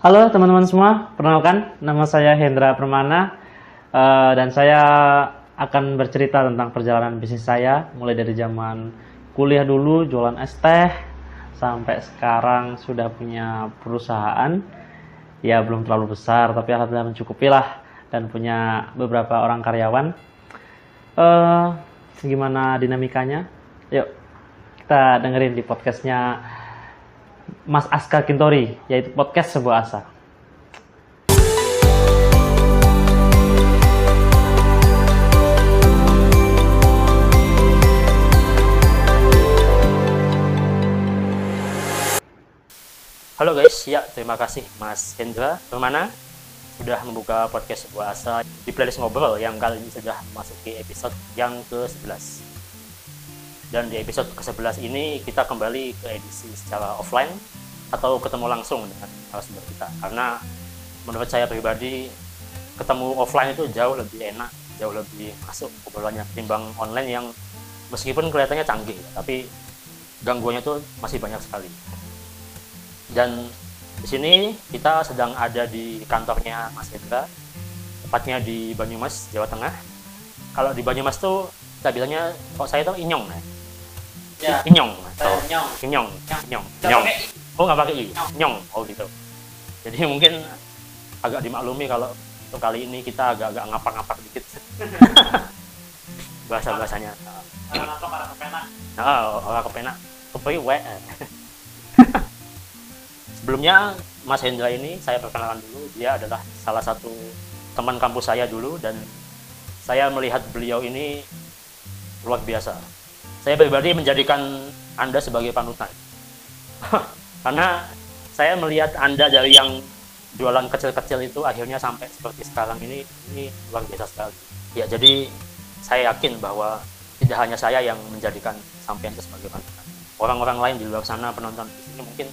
Halo teman-teman semua, perkenalkan nama saya Hendra Permana uh, dan saya akan bercerita tentang perjalanan bisnis saya mulai dari zaman kuliah dulu jualan es teh sampai sekarang sudah punya perusahaan. Ya belum terlalu besar tapi alhamdulillah mencukupi lah dan punya beberapa orang karyawan. Uh, gimana dinamikanya? Yuk kita dengerin di podcastnya Mas Aska Kintori, yaitu podcast sebuah asa. Halo guys, ya terima kasih Mas Hendra. Permana sudah membuka podcast sebuah asa di playlist ngobrol yang kali ini sudah memasuki episode yang ke-11 dan di episode ke-11 ini kita kembali ke edisi secara offline atau ketemu langsung dengan narasumber kita. Karena menurut saya pribadi ketemu offline itu jauh lebih enak jauh lebih masuk obrolannya ketimbang online yang meskipun kelihatannya canggih tapi gangguannya tuh masih banyak sekali. Dan di sini kita sedang ada di kantornya Mas Hendra tepatnya di Banyumas Jawa Tengah. Kalau di Banyumas tuh kita bilangnya kok saya tuh inyong nih Ya. Inyong. Oh. Inyong. Inyong. Inyong. Inyong. Oh nggak pakai i. Inyong. Oh gitu. Jadi mungkin agak dimaklumi kalau untuk kali ini kita agak-agak ngapak-ngapak dikit. bahasa bahasanya. Nah, orang kepenak. Kepi we. Sebelumnya Mas Hendra ini saya perkenalkan dulu. Dia adalah salah satu teman kampus saya dulu dan saya melihat beliau ini luar biasa saya pribadi menjadikan Anda sebagai panutan. Karena saya melihat Anda dari yang jualan kecil-kecil itu akhirnya sampai seperti sekarang ini ini luar biasa sekali. Ya, jadi saya yakin bahwa tidak hanya saya yang menjadikan sampean itu sebagai panutan. Orang-orang lain di luar sana penonton di sini mungkin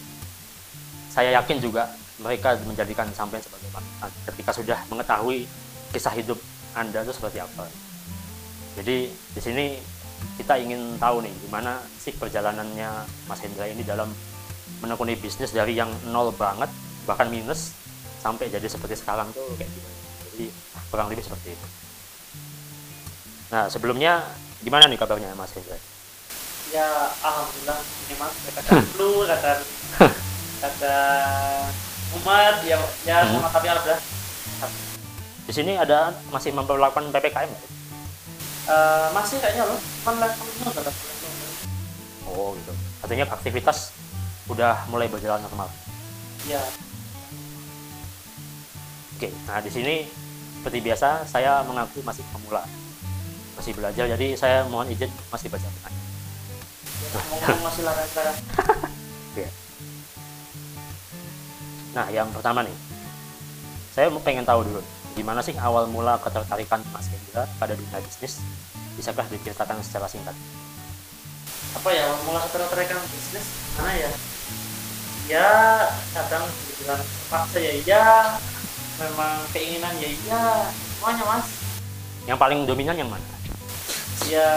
saya yakin juga mereka menjadikan sampean sebagai panutan ketika sudah mengetahui kisah hidup Anda itu seperti apa. Jadi di sini kita ingin tahu nih gimana sih perjalanannya Mas Hendra ini dalam menekuni bisnis dari yang nol banget bahkan minus sampai jadi seperti sekarang tuh kayak gitu. Jadi kurang lebih seperti itu. Nah sebelumnya gimana nih kabarnya Mas Hendra? Ya alhamdulillah ini mas kadang flu kadang kadang umat ya ya hmm. sama tapi alhamdulillah. Di sini ada masih memperlakukan ppkm ya? Uh, masih kayaknya loh, kan levelnya udah Oh gitu. Artinya aktivitas udah mulai berjalan normal. Iya. Oke, nah di sini seperti biasa saya mengaku masih pemula, masih belajar. Jadi saya mohon izin masih baca pertanyaan. Ya, masih larang-larang. Nah yang pertama nih, saya pengen tahu dulu gimana sih awal mula ketertarikan Mas Hendra pada dunia bisnis? Bisakah diceritakan secara singkat? Apa ya, mula ketertarikan bisnis? Mana ya? Ya, kadang dibilang paksa ya iya, memang keinginan ya iya, semuanya mas. Yang paling dominan yang mana? Ya,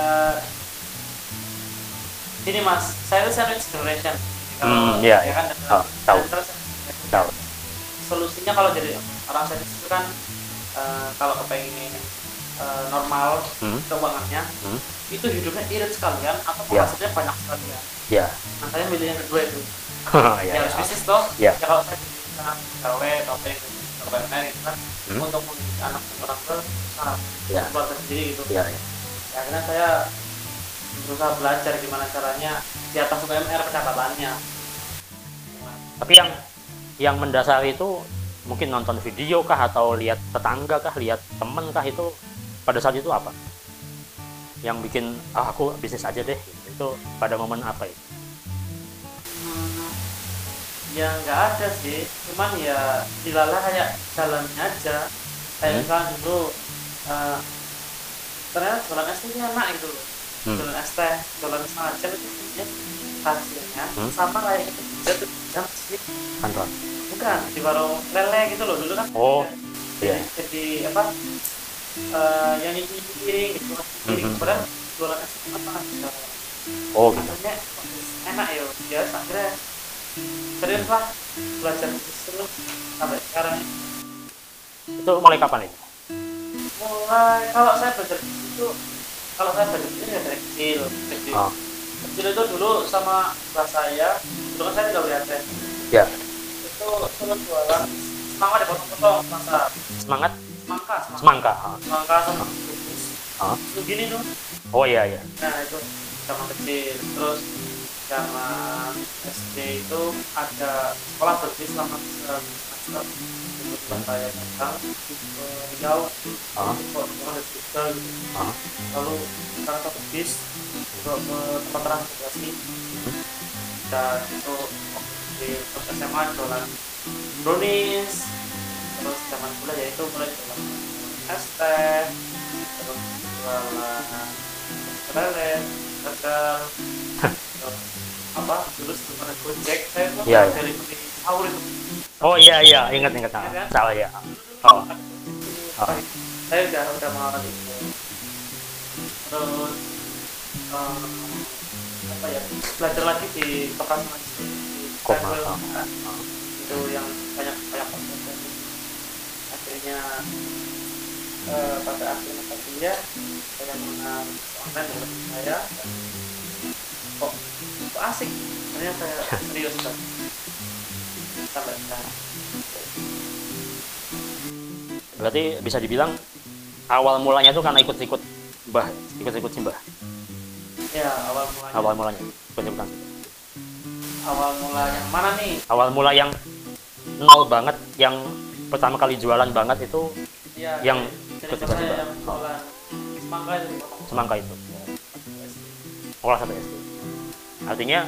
ini mas, saya sandwich generation. Hmm, iya, ya kan, oh, tahu. tahu. Solusinya kalau jadi orang sandwich itu kan uh, kalau kepengen uh, normal hmm. keuangannya hmm. itu hidupnya irit sekalian atau ya. penghasilannya yeah. banyak sekalian ya yeah. nah saya milih yang kedua itu yeah, ya harus bisnis toh yeah. ya kalau saya misalkan gawe atau pengen UMR gitu kan hmm. untuk mendidik anak orang tua besar yeah. keluarga sendiri gitu yeah, yeah. ya akhirnya saya berusaha belajar gimana caranya di atas UMR pendapatan,nya tapi yang yang mendasar itu mungkin nonton video kah atau lihat tetangga kah lihat temen kah itu pada saat itu apa? Yang bikin ah aku bisnis aja deh. Itu pada momen apa itu hmm, ya nggak ada sih. Cuman ya dilala kayak jalannya aja. Kayak hmm. misalnya dulu uh, ternyata jualan es ini enak gitu loh. Hmm. jualan es teh jualan setengah jam itu ya hasilnya hmm. sama kayak itu. Jam sih. Kantor bukan di warung lele gitu loh dulu kan oh iya yeah. jadi apa uh, yang ini piring gitu mm -hmm. padahal jualan es apa oh gitu akhirnya enak ya biasa akhirnya serius lah belajar terus sampai sekarang. Itu mulai kapan itu? mulai kalau saya belajar itu kalau saya belajar ini ya dari kecil kecil Oh. kecil itu dulu sama mbak saya dulu kan saya di Aceh Ya. Itu jualan semangka dipotong-potong masa Semangat? semangka semangka Semangka. semangka sama kubis Ah. itu gini tuh Oh iya iya. nah itu zaman kecil terus zaman SD itu ada sekolah berbis selama semester kebetulan saya datang ke Riau kok sekolah di Jogja gitu Ah. lalu sekarang bis untuk ke tempat transportasi dan itu di terus SMA jualan brownies terus zaman kuliah ya itu mulai jualan es teh terus jualan lele gagal terus apa sebelum ada gojek saya tuh Iya, iya. dari beli sahur itu Oh iya iya, ingat ingat. Ah, Iya kan? Ya. Oh. Oh. saya udah udah mengalami itu terus eh, apa ya belajar lagi di pekan ah. kan. itu yang banyak banyak konten akhirnya eh, pada akhirnya kuliah saya mengenal online dengan saya kok kok asik akhirnya saya serius kan sampai sekarang Berarti bisa dibilang awal mulanya tuh karena ikut-ikut Mbah, ikut-ikut Simbah. ya awal mulanya Awal mulanya ikut-ikutan. Awal mula yang mana nih Awal mula yang nol banget, yang pertama kali jualan banget itu ya Yang cerita ketika saya yang jualan semangka itu semangka itu. Olah sampai SD. Artinya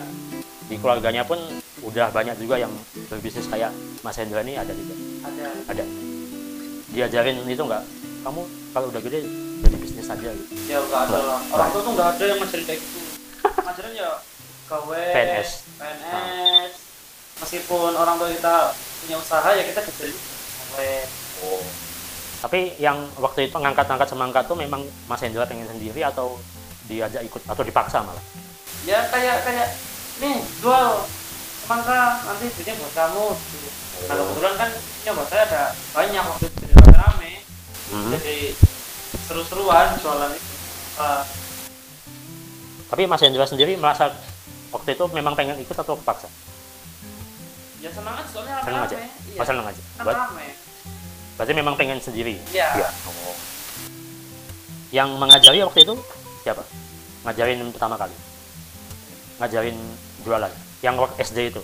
di keluarganya pun udah banyak juga yang berbisnis kayak Mas Hendra ini ada juga. ada Ada. Diajarin itu enggak? Kamu kalau udah gede jadi bisnis aja gitu. ya nggak ada lah orang tua tuh nggak ada yang ngajarin kayak gitu ngajarin ya PNS. PNS meskipun orang tua kita punya usaha ya kita gawe Oh. Tapi yang waktu itu ngangkat-ngangkat semangka tuh memang Mas Hendra pengen sendiri atau diajak ikut atau dipaksa malah? ya kayak kayak nih jual semangka nanti duitnya buat kamu gitu. nah kebetulan kan nyoba saya ada banyak waktu itu jadi rame Hmm. jadi seru-seruan jualan itu Ah, Tapi Mas Hendra sendiri merasa waktu itu memang pengen ikut atau kepaksa? ya semangat soalnya Seneng rame aja. iya Oh, seneng aja. kan Buat, rame berarti memang pengen sendiri. iya Iya. Oh. Yang mengajari waktu itu siapa? Ngajarin pertama kali. Ngajarin jualan. Yang waktu SD itu.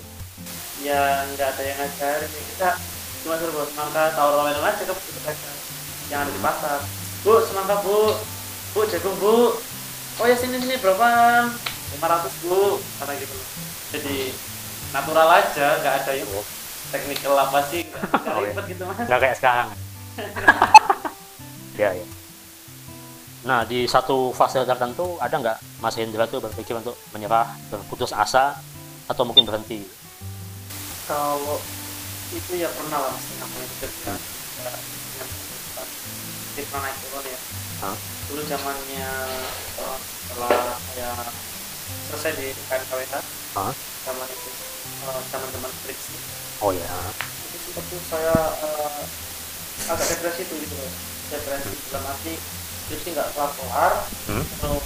ya nggak ada yang ngajarin ya kita cuma suruh bawa semangka tawar-tawarin aja ke yang ada di pasar bu semangka bu bu jagung bu oh ya sini sini berapa 500 bu kata gitu loh jadi natural aja nggak ada yang Oh. teknikal apa sih nggak Oh, iya. ribet gitu mas Nggak kayak sekarang. ya, ya. Nah, di satu fase tertentu ada nggak Mas Hendra tuh berpikir untuk menyerah, berputus asa, atau mungkin berhenti? kalau itu ya pernah lah mas namanya ya, di pernah naik turun ya Hah? dulu zamannya eh, setelah saya selesai di KMKWH Hah? zaman itu eh, teman-teman skripsi Oh ya. itu sempat tuh saya eh, agak depresi tuh gitu loh depresi dalam arti skripsi nggak kelar kelar Hmm? terus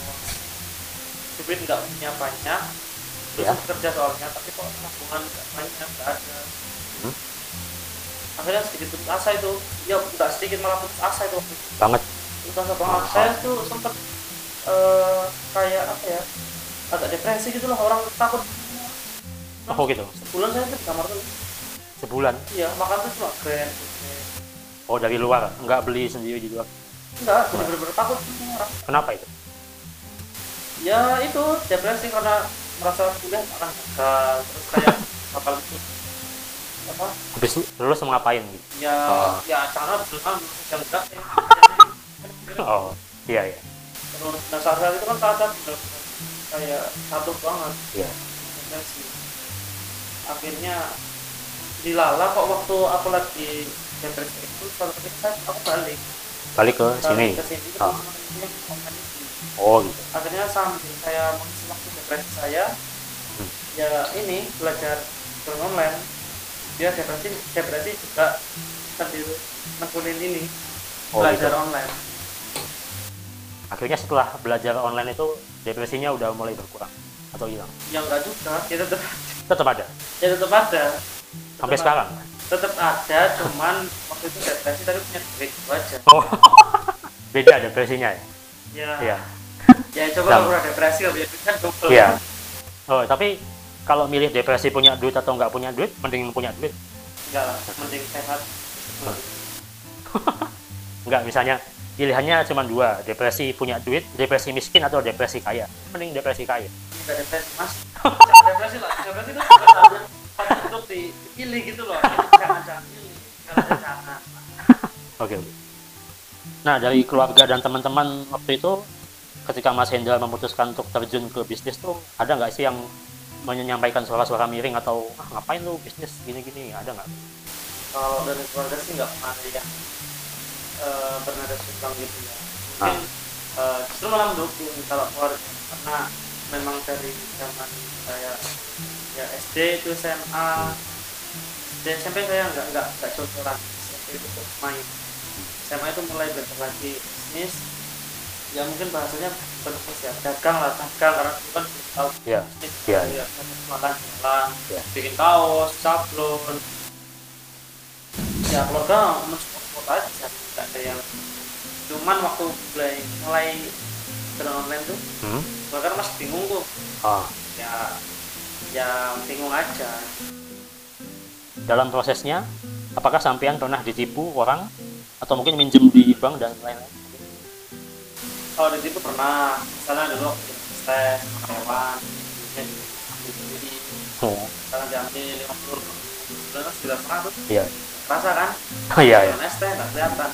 duit nggak punya banyak terus Ya. kerja soalnya tapi kok tabungan nggak banyak nggak ada Hmm? akhirnya sedikit putus asa itu ya nggak sedikit malah putus asa itu. Banget. putus asa banget Ah. saya tuh sempet eh, kayak apa ya agak depresi gitu lah orang takut Oh gitu. sebulan saya di kamar tuh Sebulan. iya makan tuh cuma grand Oh dari luar, nggak beli sendiri di luar. enggak jadi bener-bener takut orang Kenapa itu? ya itu depresi karena merasa kuliah akan gagal terus kayak bakal itu apa Habis lulus mau ngapain gitu? ya Oh. ya cara berusaha yang enggak. Oh iya iya. terus nah saat itu kan saat saat bener-bener kayak satu banget Iya. depresi akhirnya dilala kok waktu aku lagi depresi itu suatu ketika aku balik Balik ke sini. ke sini Oh. Oh gitu. akhirnya sambil saya mengisi waktu depresi saya Hmm. ya ini belajar film online dia depresi depresi juga sambil nekunin ini Oh, belajar gitu. online akhirnya setelah belajar online itu depresinya udah mulai berkurang atau hilang? Ya enggak juga. Dia tetap tetap ada? Ya tetap ada. Sampai Tetap- sekarang? tetap ada cuman waktu itu depresi tapi punya duit aja. Oh. Beda depresinya ya? Ya. Iya. Ya coba Sama. kalau udah depresi duit kan double. Iya. Oh tapi kalau milih depresi punya duit atau nggak punya duit mending punya duit. Enggak lah mending sehat. Nggak misalnya pilihannya cuma dua depresi punya duit depresi miskin atau depresi kaya mending depresi kaya enggak depresi mas depresi lah depresi itu untuk di- dipilih gitu loh jangan jangan pilih jangan Oke. oke. Nah dari keluarga dan teman-teman waktu itu, ketika Mas Hendra memutuskan untuk terjun ke bisnis tuh, ada nggak sih yang menyampaikan suara-suara miring atau ah, ngapain lu bisnis gini-gini? Ada nggak? kalau dari keluarga sih nggak pernah ada yang eh, bernada sumbang gitu ya. Mungkin eh, justru malah mendukung kalau keluarga karena memang dari zaman saya ya SD itu SMA SD SMP saya nggak nggak nggak cocoran. SMP itu main. SMA itu mulai lagi bisnis. Ya mungkin bahasanya berbisnis ya dagang lah dagang karena itu kan tahu Ya. bisnis Iya, ya, makan jualan Iya. bikin kaos sablon. Ya keluarga mensupport aja yang cuman waktu mulai mulai dengan online tuh Hmm? kan masih bingung tuh Ah, ya ya bingung aja dalam prosesnya, apakah sampean pernah ditipu orang atau mungkin minjem di bank dan lain-lain? kalau ditipu pernah misalnya dulu tes Oh, misalnya diambil lima puluh sebenarnya sekitar seratus iya. Rasa kan? Oh iya, iya. Es teh nggak kelihatan.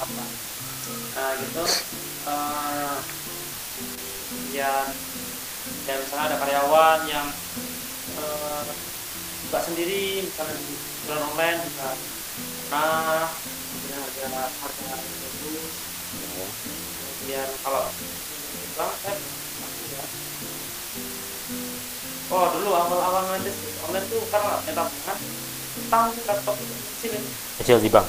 Apa nah gitu. Eh ya ya misalnya ada karyawan yang eh, buka sendiri misalnya di jualan online juga nah kemudian harga harga bagus. Kemudian kalau saya pasti ya oh dulu awal-awal nanti online tuh karena ada tabungan utang laptop sini Kecil di bank,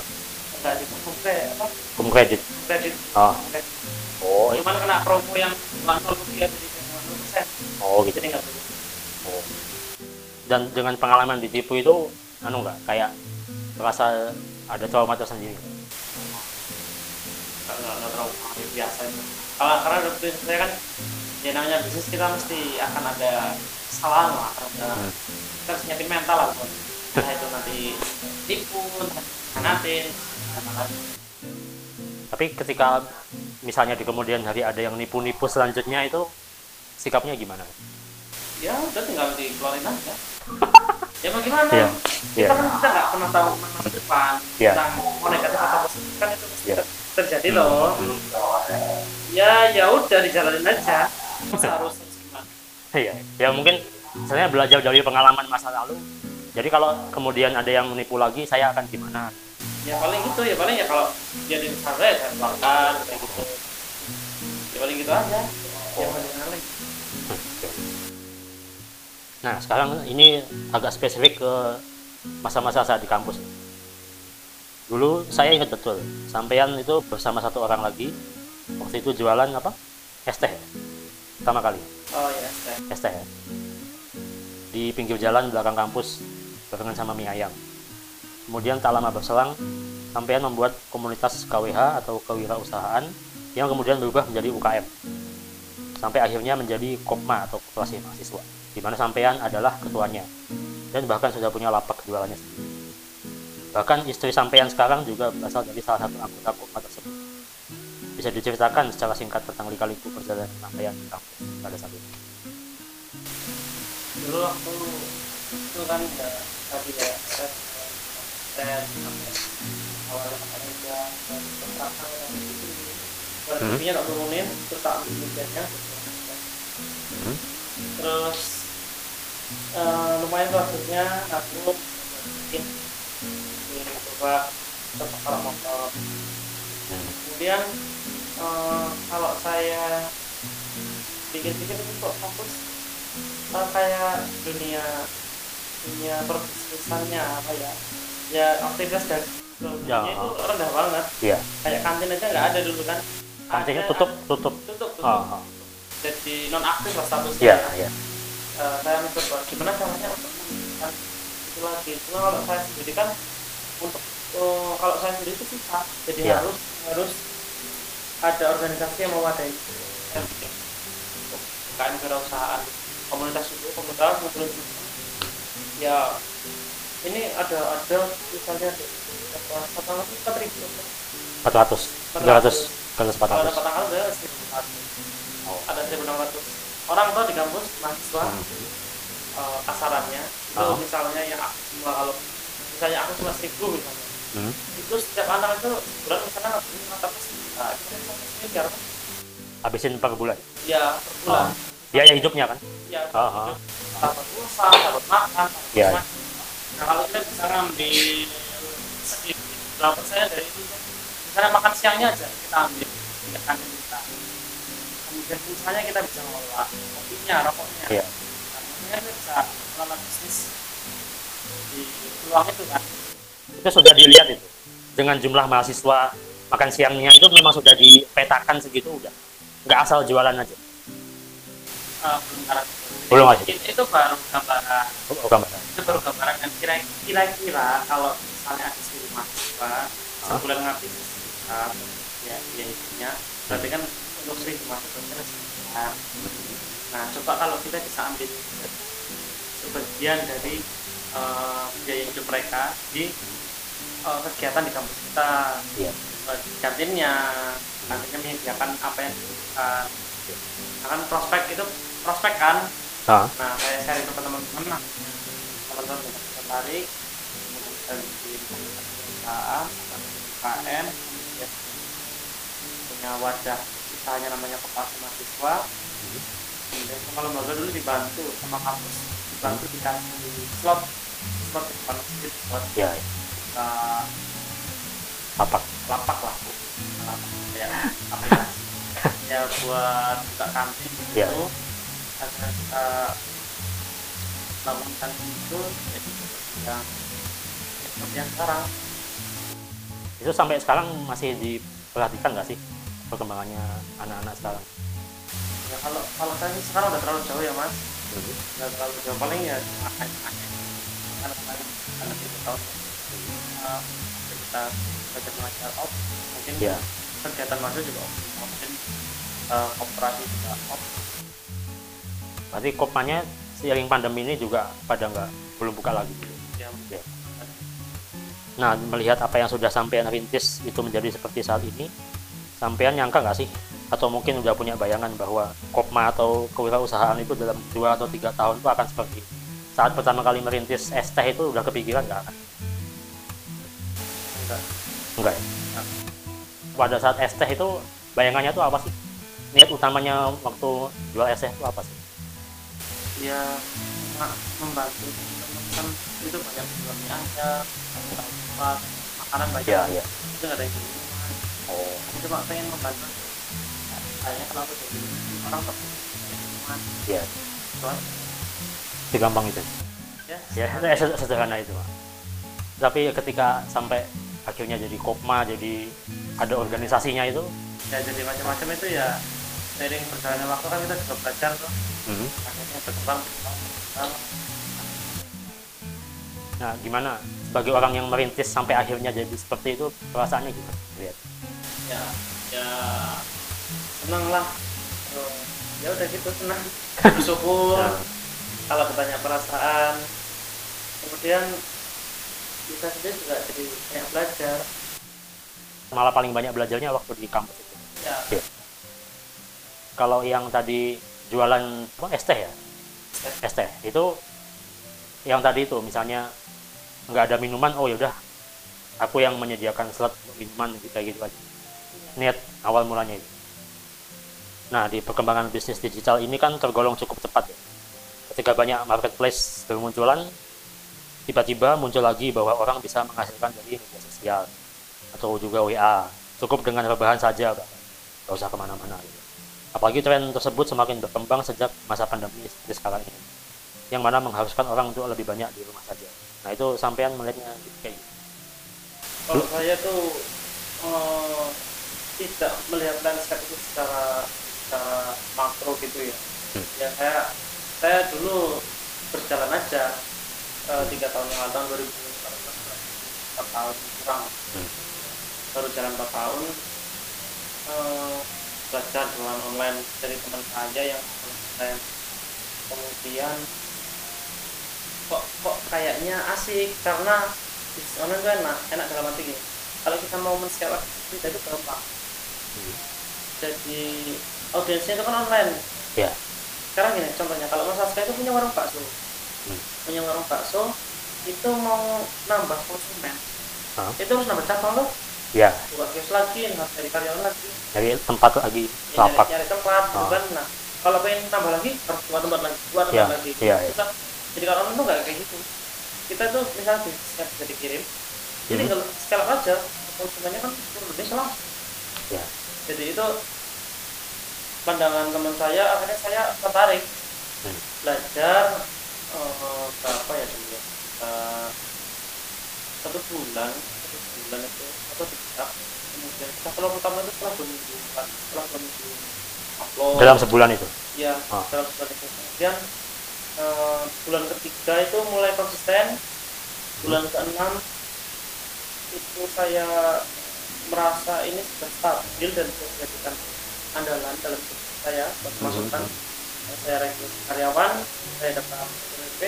enggak di komple apa home credit. kredit Oh, kredit. oh, cuman kena promo yang langsung rupiah jadi nol persen oh gitu. jadi Oh. Dan dengan pengalaman ditipu itu, anu nggak kayak merasa ada trauma tersendiri. nggak nggak nggak terlalu mahal, biasa itu kalau karena saya kan ya namanya bisnis kita mesti akan ada kesalahan lah karena Hmm. kita harus nyiapin mental lah buat entah itu nanti tipu nanti Tapi ketika misalnya di kemudian hari ada yang nipu-nipu selanjutnya itu sikapnya gimana? ya udah tinggal dikeluarin aja ya mau gimana Iya, kita iya. kan kita nggak pernah tahu masa depan Iya. tentang mau negatif atau positif kan itu ter- terjadi loh Hmm. ya ya udah dijalanin aja Masa harus harus gimana Iya, ya mungkin misalnya belajar dari pengalaman masa lalu. Jadi kalau kemudian ada yang menipu lagi, saya akan gimana? ya paling gitu ya paling ya kalau dia di sana ya saya keluarkan kayak gitu ya paling gitu aja ya paling paling Nah, sekarang ini agak spesifik ke masa-masa saat di kampus. Dulu saya ingat betul, sampean itu bersama satu orang lagi, waktu itu jualan apa? Es teh ya? Pertama kali, oh ya saya es teh ya? Di pinggir jalan belakang kampus, barengan sama mie ayam. Kemudian tak lama berselang, sampean membuat komunitas KWH atau kewirausahaan yang kemudian berubah menjadi UKM. Sampai akhirnya menjadi KOPMA atau Koperasi Mahasiswa, di mana sampean adalah ketuanya dan bahkan sudah punya lapak jualannya sendiri. Bahkan istri sampean sekarang juga berasal dari salah satu anggota KOPMA tersebut. Bisa diceritakan secara singkat tentang lika-liku perjalanan sampean di kampus pada saat itu. dulu waktu itu kan ya tadi ya saya dan itu barangnya tak turunin terus tak ambil Hmm. terus eh, lumayan akhirnya aku bikin. Coba tetap kalau motor. Kemudian eh, kalau saya pikir-pikir kok kampus eh, kayak dunia dunia perbisnisannya apa ya? Ya aktivitas dan Ya. itu rendah banget. Iya. kayak kantin aja nggak ada dulu kan? Kantinnya Ada- tutup, tutup. tutup tutup. Oh, jadi non aktif lah statusnya. Iya, iya. Eh, saya mencoba gimana caranya untuk itu lagi? Cuma kalau saya sendiri kan untuk eh, kalau saya sendiri itu susah. Jadi Iya. harus harus ada organisasi yang bikin untuk bukaan kewirausahaan. Komunitas itu komunitas komunitas ya ini ada ada misalnya ada tanggal itu empat ribu 400, 300, 300, kalau 400. dapat tanggal ada seribu Oh. ada seribu enam ratus orang tuh di kampus mahasiswa Hmm. eh, kasarannya itu Ah. misalnya yang aku cuma kalau misalnya aku cuma seribu misalnya Hmm. itu setiap anak itu bulan misalnya ini mata plus nah? Habisin per bulan. ya per bulan Oh. Biaya hidupnya kan? ya Ah, ah. Dapat pulsa dapat makan dapat Ya. semua. nah kalau kita bisa ngambil sedikit berapa persen dari itu misalnya makan siangnya aja kita ambil ya kan kita kemudian pulsanya kita bisa ngelola kopinya rokoknya Iya. Nah, kita bisa ngelola bisnis di peluang itu kan Itu sudah dilihat itu. Dengan jumlah mahasiswa makan siangnya itu memang sudah dipetakan segitu udah. Nggak asal jualan aja. Eh, belum aja. itu, itu baru gambaran. Oh, oh, gambaran. itu baru gambaran. Dan kira- kira-kira kalau misalnya ada seribu mahasiswa sebulan ngabisin sekitar ya biaya hidupnya berarti kan untuk seribu mahasiswa kan sekitar. Nah coba kalau kita bisa ambil sebagian dari eh, biaya hidup mereka di eh, kegiatan di kampus kita. Eh, di kantinnya kantinnya menyediakan apa yang dibutuhkan nah kan prospek itu prospek kan Ah, Nah, saya share itu ke teman-teman lah. Teman-teman tertarik, di perusahaan, KM, ya, punya wadah usahanya namanya koperasi mahasiswa. Kemudian sama lembaga dulu dibantu sama kampus, dibantu dikasih slot, slot di depan masjid buat ya, ya. kita Apa? lapak lah, Bu. lapak ya aplikasi. ya buat buka kantin gitu. Ya. Agar kita bangun kantin itu jadi yang ya seperti yang sekarang. Itu sampai sekarang masih diperhatikan nggak sih perkembangannya anak-anak sekarang? Ya kalau kalau saya sih sekarang udah terlalu jauh ya mas, udah terlalu jauh. Paling ya akan karena kemarin karena kita tahu. Uh, kita belajar mengajar op mungkin Ya. kegiatan mahasiswa juga op mungkin uh, koperasi juga op Berarti kopanya seiring pandemi ini juga pada nggak belum buka lagi. yang Ya. Nah, melihat apa yang sudah sampean rintis itu menjadi seperti saat ini, sampean nyangka nggak sih? Atau mungkin udah punya bayangan bahwa kopma atau kewirausahaan itu dalam dua atau tiga tahun itu akan seperti ini? Saat pertama kali merintis es teh itu udah kepikiran nggak akan? enggak Enggak ya? Pada saat es teh itu bayangannya tuh apa sih? Niat utamanya waktu jual es teh itu apa sih? Dia membantu teman-teman. Itu banyak belum aja tempat makanan banyak. Ya, ya. itu nggak ada yang Oh, aku cuma pengen membantu. Kayaknya kenapa jadi orang kok ya. Soalnya, Segampang itu. ya ya se- sederhana itu Pak. tapi ketika sampai akhirnya jadi kopma jadi ada organisasinya itu? Ya jadi macam-macam itu ya. Seiring berjalannya waktu kan kita juga belajar tuh hmm, akhirnya berkembang nah gimana? Sebagai orang yang merintis sampai akhirnya jadi seperti itu perasaannya gimana? Lihat. Ya ya senang lah ya udah gitu senang. Bersyukur. Nah, kalau ditanya perasaan. Kemudian kita sendiri juga jadi banyak belajar. Malah paling banyak belajarnya waktu di kampus itu. Ya. Kalau yang tadi jualan apa es teh ya? Es teh. Itu yang tadi itu misalnya nggak ada minuman oh yaudah aku yang menyediakan slot minuman gitu, kayak gitu aja. Niat awal mulanya itu. Nah di perkembangan bisnis digital ini kan tergolong cukup cepat ya. Ketika banyak marketplace bermunculan tiba-tiba muncul lagi bahwa orang bisa menghasilkan dari media sosial atau juga WA cukup dengan rebahan saja nggak usah ke mana-mana gitu. Apalagi tren tersebut semakin berkembang sejak masa pandemi seperti sekarang ini yang mana mengharuskan orang untuk lebih banyak di rumah saja. Nah itu sampean melihatnya kayak gitu. kalau saya tuh eh, tidak melihat landscape itu secara secara makro gitu ya Hmm. ya saya saya dulu berjalan aja eh, tiga tahun yang lalu tahun 2014 empat tahun kurang Hmm. baru jalan empat tahun eh, belajar jualan online dari teman saya yang online. Kemudian kok kok kayaknya asik? Karena bisnis online itu enak enak dalam arti gini. Kalau kita mau men-scale up kita itu gampang. Hmm. jadi audiensnya itu kan online. Ya. sekarang gini contohnya kalau Mas Aska itu punya warung bakso. Hmm. punya warung bakso itu mau nambah konsumen. Hah? itu harus nambah cabang loh. Ya, buka kios lagi harus dari karyawan lagi dari tempat lagi ya, lapak. nyari tempat gitu Ah. kan nah kalau pengen tambah lagi harus buat tempat lagi buat tempat Ya, lagi iya, iya. Susah. jadi kalau online tuh nggak kayak gitu kita tuh misalnya bisnisnya bisa dikirim jadi Hmm. kalau scale aja konsumennya kan Indonesia langsung Ya. jadi itu pandangan teman saya akhirnya saya tertarik Hmm. belajar eh, berapa ya dulu ya Eh, satu bulan satu bulan itu atau tiga kita kalau pertama itu setelah dua minggu setelah dua minggu upload Dalam sebulan itu. ya Ah. dalam bulan itu kemudian eh, bulan ketiga itu mulai konsisten bulan keenam itu saya merasa ini sudah stabil dan bisa dijadikan andalan dalam bisnis saya buat pemasukan saya rekrut karyawan saya dapat PDP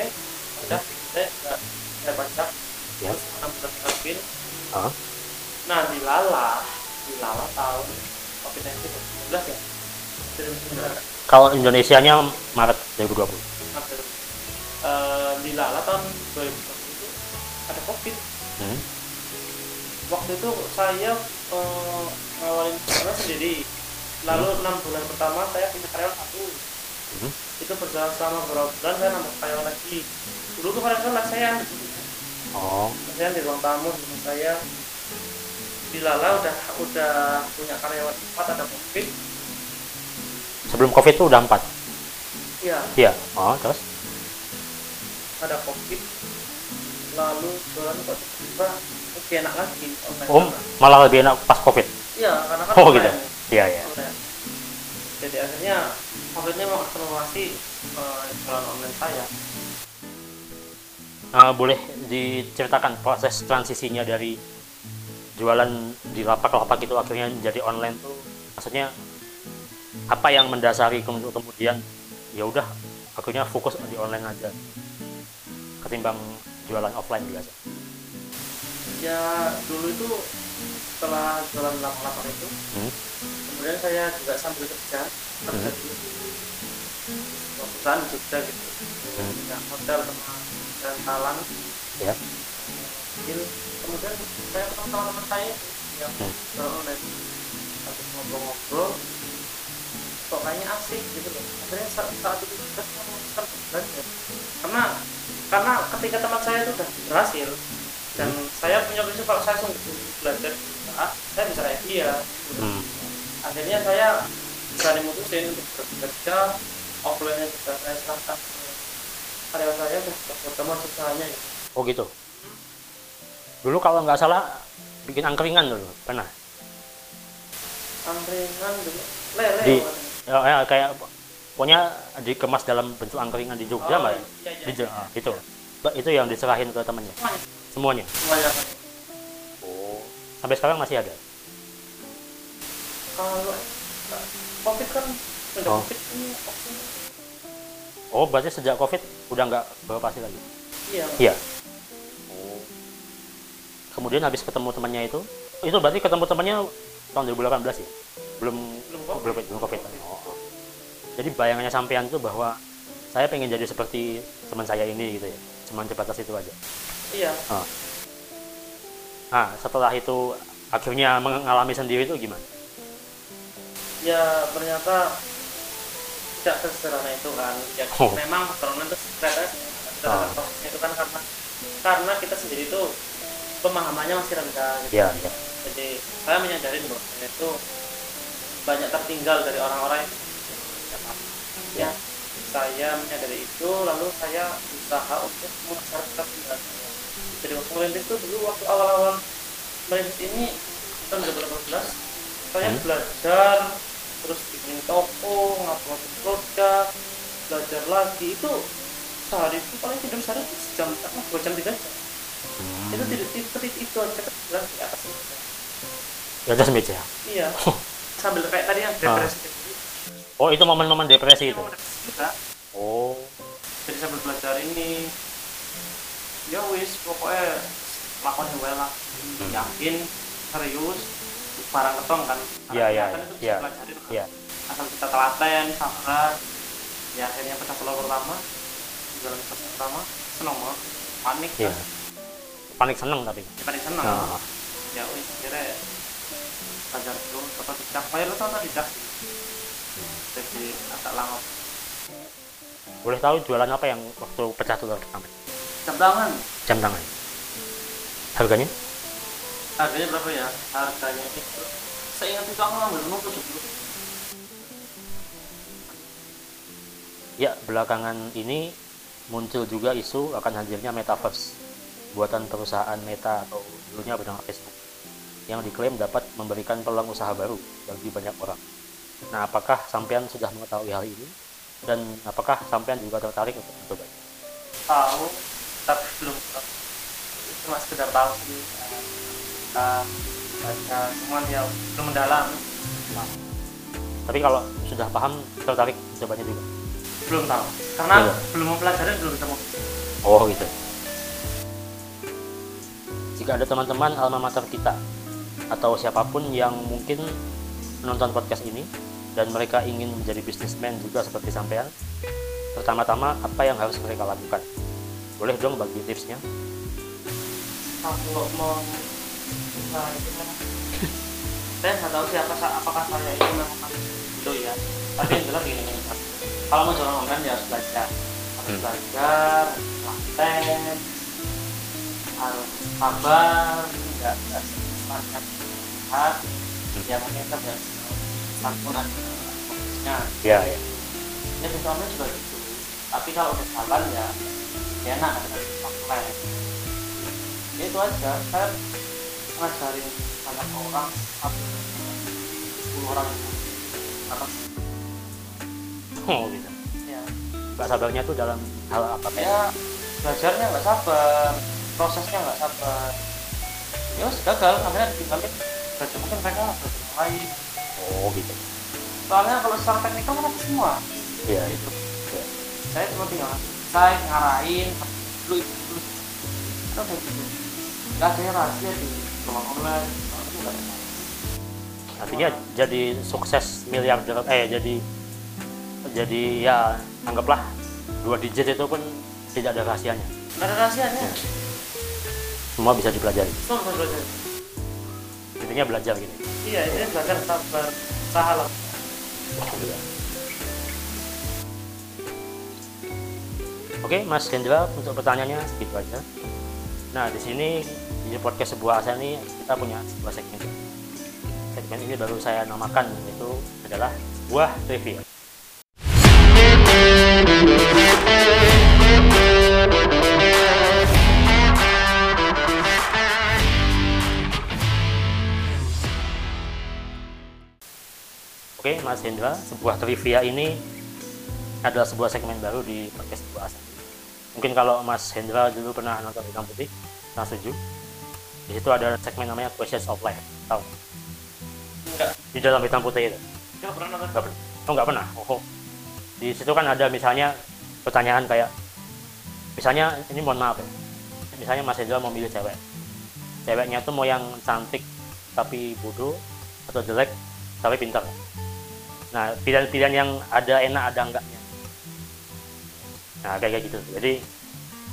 udah saya juga saya pajak Ya. enam bulan stabil Ah. Nah di Lala di Lala tahun COVID 19 ya 2019 Kalau Indonesianya Maret 2020. April. Eh, di Lala tahun 2020 itu ada COVID. Hmm. Waktu itu saya eh, ngawalin karena sendiri. Lalu enam bulan pertama saya punya karyawan satu. Hmm. Itu berjalan selama beberapa bulan saya nambah karyawan lagi. Dulu tuh karyawan saya Oh, saya di ruang tamu saya di Lala udah udah punya karyawan empat ada COVID. sebelum Covid itu udah empat. Iya, Iya. Oh, terus? ada COVID. Lalu jualan kok tiba-tiba lebih enak lagi online. Oh, malah lebih enak pas Covid. Iya, karena kan Oh, gitu. Iya, iya. Jadi akhirnya COVID-nya mengakselerasi uh, jualan online saya. Eh, boleh diceritakan proses transisinya dari jualan di lapak-lapak itu akhirnya menjadi online tuh maksudnya apa yang mendasari kemudian kemudian ya udah akhirnya fokus di online aja ketimbang jualan offline biasa Ya dulu itu setelah jualan lapak-lapak itu, Hmm. kemudian saya juga sambil kerja kerja Hmm. di perusahaan Jogja gitu. Hmm. Punya hotel sama dan talang. ya Deal. Kemudian saya ketemu teman-teman saya yang Hmm. online. Habis ngobrol-ngobrol, kok kayaknya asik gitu loh. Akhirnya saat, saat itu kita semua memutuskan belajar. Karena karena ketika teman saya itu udah berhasil dan saya punya prinsip kalau saya sungguh belajar ah, saya bisa kayak dia. hmm. Akhirnya saya berani mutusin untuk bekerja offline juga saya serahkan karyawan saya dan bertemu usahanya ya. oh gitu dulu kalau nggak salah bikin angkringan dulu pernah? Angkringan dulu? Lele Di- ya, ya, kayak pokoknya dikemas dalam bentuk angkringan di Jogja Oh, mbak. iya, iya, di, iya. ah, itu itu yang diserahin ke temannya? Semuanya. Oh. Sampai sekarang masih ada? Kalau eh, covid kan sudah Oh. covid ini oh berarti sejak covid udah nggak beroperasi lagi? Iya iya kemudian habis ketemu temannya itu itu berarti ketemu temannya tahun 2018 ya belum Belum oh, COVID. belum belum covid oh, oh. jadi bayangannya sampean itu bahwa saya pengen jadi seperti teman saya ini gitu ya cuma sebatas itu aja iya nah setelah itu akhirnya mengalami sendiri itu gimana ya ternyata tidak sesederhana itu kan ya Oh. memang corona itu sederhana Ah. prosesnya itu kan karena karena kita sendiri itu pemahamannya masih rendah gitu. ya ya jadi saya menyadari bahwa saya itu banyak tertinggal dari orang-orang yang ya, Ya. saya menyadari itu lalu saya berusaha untuk penggunaan saya jadi waktu merintis itu dulu waktu awal-awal merintis ini tahun 2018 saya Hmm. belajar terus bikin toko ngupload produk belajar lagi itu sehari itu paling tidur sehari jam dua jam tiga jam. Itu tidak itu, itu, itu aja kebetulan di atas meja. Di atas meja? Iya. Sambil kayak tadi yang depresi tadi oh itu momen-momen depresi itu? Juga. Oh. Jadi sambil belajar ini ya wis pokoknya lakukan yang lah. Hmm. yakin serius barang ketong kan. Iya, iya, iya. kan. Iya. asal kita telaten sabar ya akhirnya pecah pulau pertama jalan pertama seneng banget. Panik iya. kan panik seneng tapi. Ya, panik seneng. Nah. ya wis akhirnya belajar dulu atau tidak bayar atau tidak jadi agak lama. Boleh tahu jualan apa yang waktu pecah telur pertama jam tangan. Jam tangan. Harganya? Harganya berapa ya? Harganya itu saya ingat itu aku ngambil dulu tujuh puluh. Ya belakangan ini muncul juga isu akan hadirnya metaverse buatan perusahaan Meta atau dulunya bernama Facebook yang diklaim dapat memberikan peluang usaha baru bagi banyak orang. Nah, apakah sampean sudah mengetahui hal ini dan apakah sampean juga tertarik untuk mencoba? tahu tapi belum cuma sekedar tahu sih uh, baca cuman ya belum mendalam Tapi kalau sudah paham tertarik mencobanya juga. belum tahu karena Iya. belum mempelajari belum bisa mau Oh gitu. Jika ada teman-teman alma mater kita atau siapa pun yang mungkin menonton podcast ini dan mereka ingin menjadi bisnismen juga seperti sampean, pertama-tama apa yang harus mereka lakukan? Boleh dong bagi tipsnya? kalau mau nah kan saya nggak tahu siapa apakah saya itu memang itu ya tapi yang jelas gini gini kalau mau jualan online ya harus belajar harus Hmm. belajar konten harus sabar tidak tidak semangat lihat ya mungkin kita bisa campuran fokusnya. Ya, ya. ya online juga gitu. Tapi kalau udah jalan ya ya enak ada ya itu aja. Saya ngajarin banyak orang apa 10 orang itu. Apa? Oh gitu. ya. Gak sabarnya tuh dalam hal apa? Ya belajarnya nggak sabar prosesnya nggak sabar. Ya gagal akhirnya ditinggalin belajar mungkin mereka yang lain Oh gitu. soalnya kalau secara teknikal kan ada semua. Iya. itu. Iya. saya cuma tinggal saya ngarahin lu itu dulu kan kayak gitu. Nggak ada rahasia di ruang online. Artinya jadi sukses miliarder eh jadi jadi ya anggaplah dua digit itu pun tidak ada rahasianya. nggak ada rahasianya Semua bisa dipelajari. semua bisa belajar Intinya belajar gitu. iya ini belajar sabar usaha lah Oke, Mas Hendra, untuk pertanyaannya segitu aja. Nah, di sini di podcast sebuah asa ini kita punya sebuah segmen. Segmen ini baru saya namakan yaitu adalah sebuah trivia. Mas Hendra, sebuah trivia ini adalah sebuah segmen baru di podcast sebuah asa. Mungkin kalau Mas Hendra dulu pernah nonton Hitam Putih, saya setuju. Di situ ada segmen namanya Questions of Life. Tahu? enggak Di dalam Hitam Putih itu. nggak pernah nonton Nggak pernah. Oh, nggak pernah. Oh. Di situ kan ada misalnya pertanyaan kayak misalnya ini mohon maaf ya. Misalnya Mas Hendra mau milih cewek. Ceweknya tuh mau yang cantik tapi bodoh atau jelek tapi pintar. Nah, pilihan-pilihan yang ada enak ada enggaknya. Nah, kayak gitu. Jadi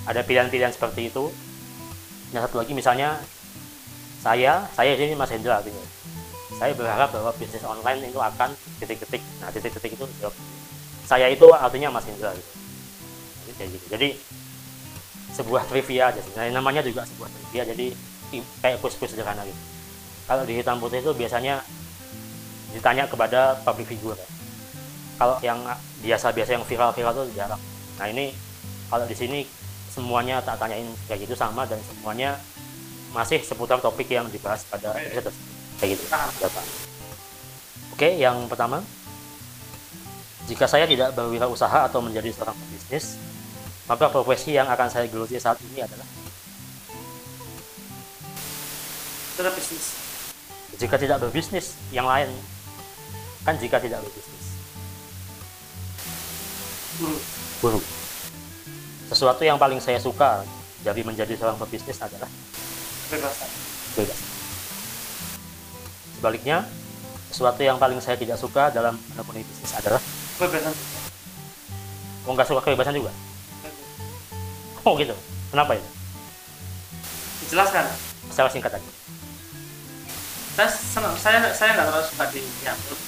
ada pilihan-pilihan seperti itu. Yang satu lagi misalnya saya, saya ini Mas Hendra gitu saya berharap bahwa bisnis online itu akan titik-titik nah titik-titik itu jawab saya itu artinya Mas Indra gitu. Jadi kayak gitu jadi sebuah trivia aja sih nah, namanya juga sebuah trivia jadi kayak kuis-kuis sederhana gitu kalau di hitam putih itu biasanya ditanya kepada public figure. Kalau yang biasa-biasa yang viral-viral itu jarang. Nah ini kalau di sini semuanya tak tanyain kayak gitu sama dan semuanya masih seputar topik yang dibahas pada episode tersebut. kayak gitu. Ya, Pak. oke yang pertama. Jika saya tidak berwirausaha atau menjadi seorang pebisnis maka profesi yang akan saya geluti saat ini adalah bisnis jika tidak berbisnis yang lain kan jika tidak berbisnis guru guru sesuatu yang paling saya suka dari menjadi seorang pebisnis adalah kebebasan. Bebas sebaliknya sesuatu yang paling saya tidak suka dalam menekuni bisnis adalah kebebasan. Oh nggak suka kebebasan juga? Oh gitu. Kenapa itu? Dijelaskan. Secara singkat aja. Saya saya saya nggak terlalu suka di diatur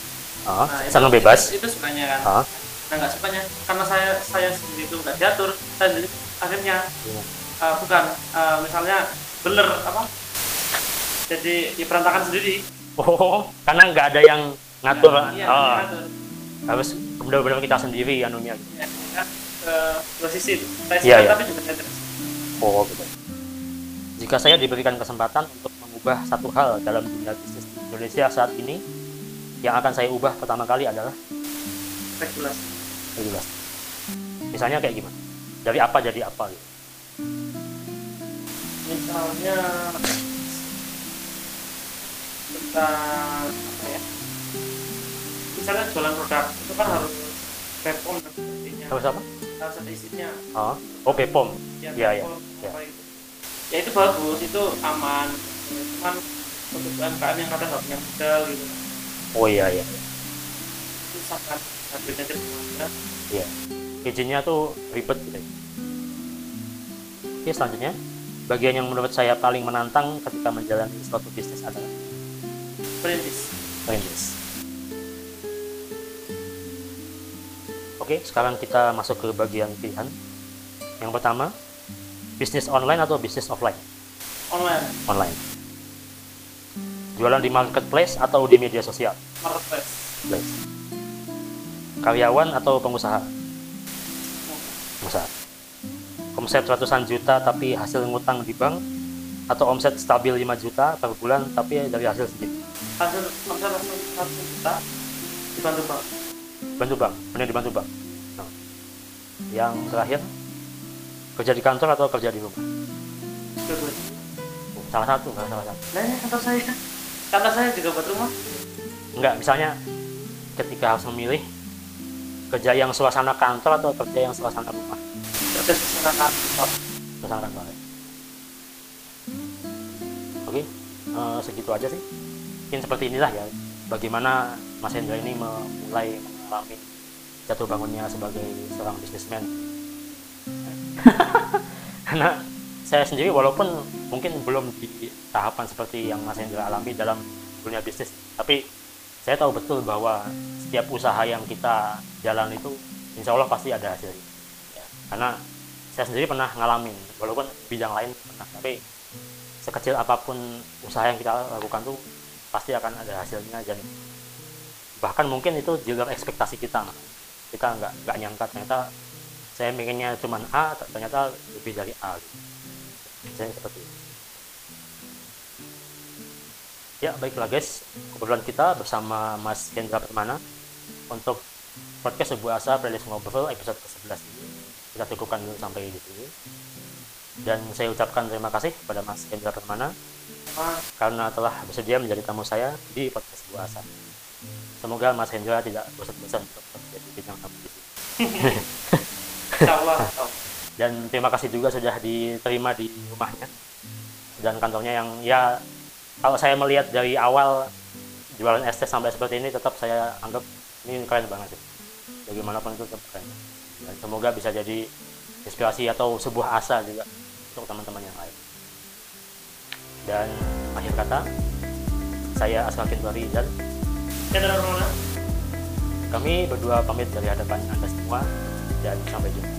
ah, Nah, senang bebas. Itu, itu sukanya kan? Ah, nah nggak sukanya. Karena saya saya sendiri itu nggak diatur saya sendiri akhirnya eh, bukan eh, misalnya bener apa? Jadi diperantakan sendiri. Oh karena nggak ada yang ngatur. Iya, ah, diatur. harus benar-benar kita sendiri anunya. Ya, kan, dua sisi. Saya Iya, suka, iya. tapi juga saya. Oh, gitu. Jika saya diberikan kesempatan untuk mengubah satu hal dalam dunia bisnis di Indonesia saat ini, yang akan saya ubah pertama kali adalah regulasi regulasi. Misalnya kayak gimana? Dari apa jadi apa gitu. misalnya tentang apa ya misalnya jualan produk itu kan harus BPOM dan sebagainya Harus apa? harus ada izinnya Oh, oh BPOM. ya, Iya, iya, BPOM, iya. apa itu ya itu bagus itu aman cuman untuk UMKM yang kadang nggak punya modal gitu Oh iya iya. nanti semuanya Iya. Izinnya tuh ribet gitu. Oke, selanjutnya bagian yang menurut saya paling menantang ketika menjalani suatu bisnis adalah perintis perintis. Oke, sekarang kita masuk ke bagian pilihan. Yang pertama, bisnis online atau bisnis offline? online Online. Jualan di marketplace atau di media sosial? marketplace Place. Karyawan atau pengusaha? Pengusaha. Omset ratusan juta tapi hasil ngutang di bank atau omset stabil 5 juta per bulan tapi dari hasil sedikit? hasil hasil satu juta dibantu bank bantu bank benar dibantu bank Nah. yang terakhir kerja di kantor atau kerja di rumah salah satu salah satu nah kantor saya kantor saya juga buat rumah. Enggak misalnya ketika harus memilih kerja yang suasana kantor atau kerja yang suasana rumah? Kerja sesuai kantor. Suasana kantor ya. oke eh, segitu aja sih. Mungkin seperti inilah ya bagaimana Mas Hendra ini memulai mengalami jatuh bangunnya sebagai seorang bisnismen karena saya sendiri walaupun mungkin belum di tahapan seperti yang Mas Hendra alami dalam dunia bisnis tapi saya tahu betul bahwa setiap usaha yang kita jalan itu insya Allah pasti ada hasilnya Ya, karena saya sendiri pernah ngalamin walaupun bidang lain pernah tapi sekecil apa pun usaha yang kita lakukan tuh pasti akan ada hasilnya dan bahkan mungkin itu di ekspektasi kita kita nggak nggak nyangka ternyata saya pengennya cuman A ternyata lebih dari A. Misalnya seperti itu. Ya baiklah guys. Kebetulan kita bersama Mas Hendra Permana untuk podcast sebuah asa playlist ngobrol episode ke-11 ini. Kita cukupkan dulu sampai di sini. Dan saya ucapkan terima kasih kepada Mas Hendra Permana karena telah bersedia menjadi tamu saya di podcast sebuah asa. Semoga Mas Hendra tidak bosan-bosan untuk menjadi bintang tamu di sini. Dan terima kasih juga sudah diterima di rumahnya dan kantornya yang ya kalau saya melihat dari awal jualan es teh sampai seperti ini tetap saya anggap ini keren banget sih. Bagaimanapun itu tetap keren. Dan semoga bisa jadi inspirasi atau sebuah asa juga untuk teman-teman yang lain. Dan akhir kata saya Asmakin Tori dan kami berdua pamit dari hadapan anda semua dan sampai jumpa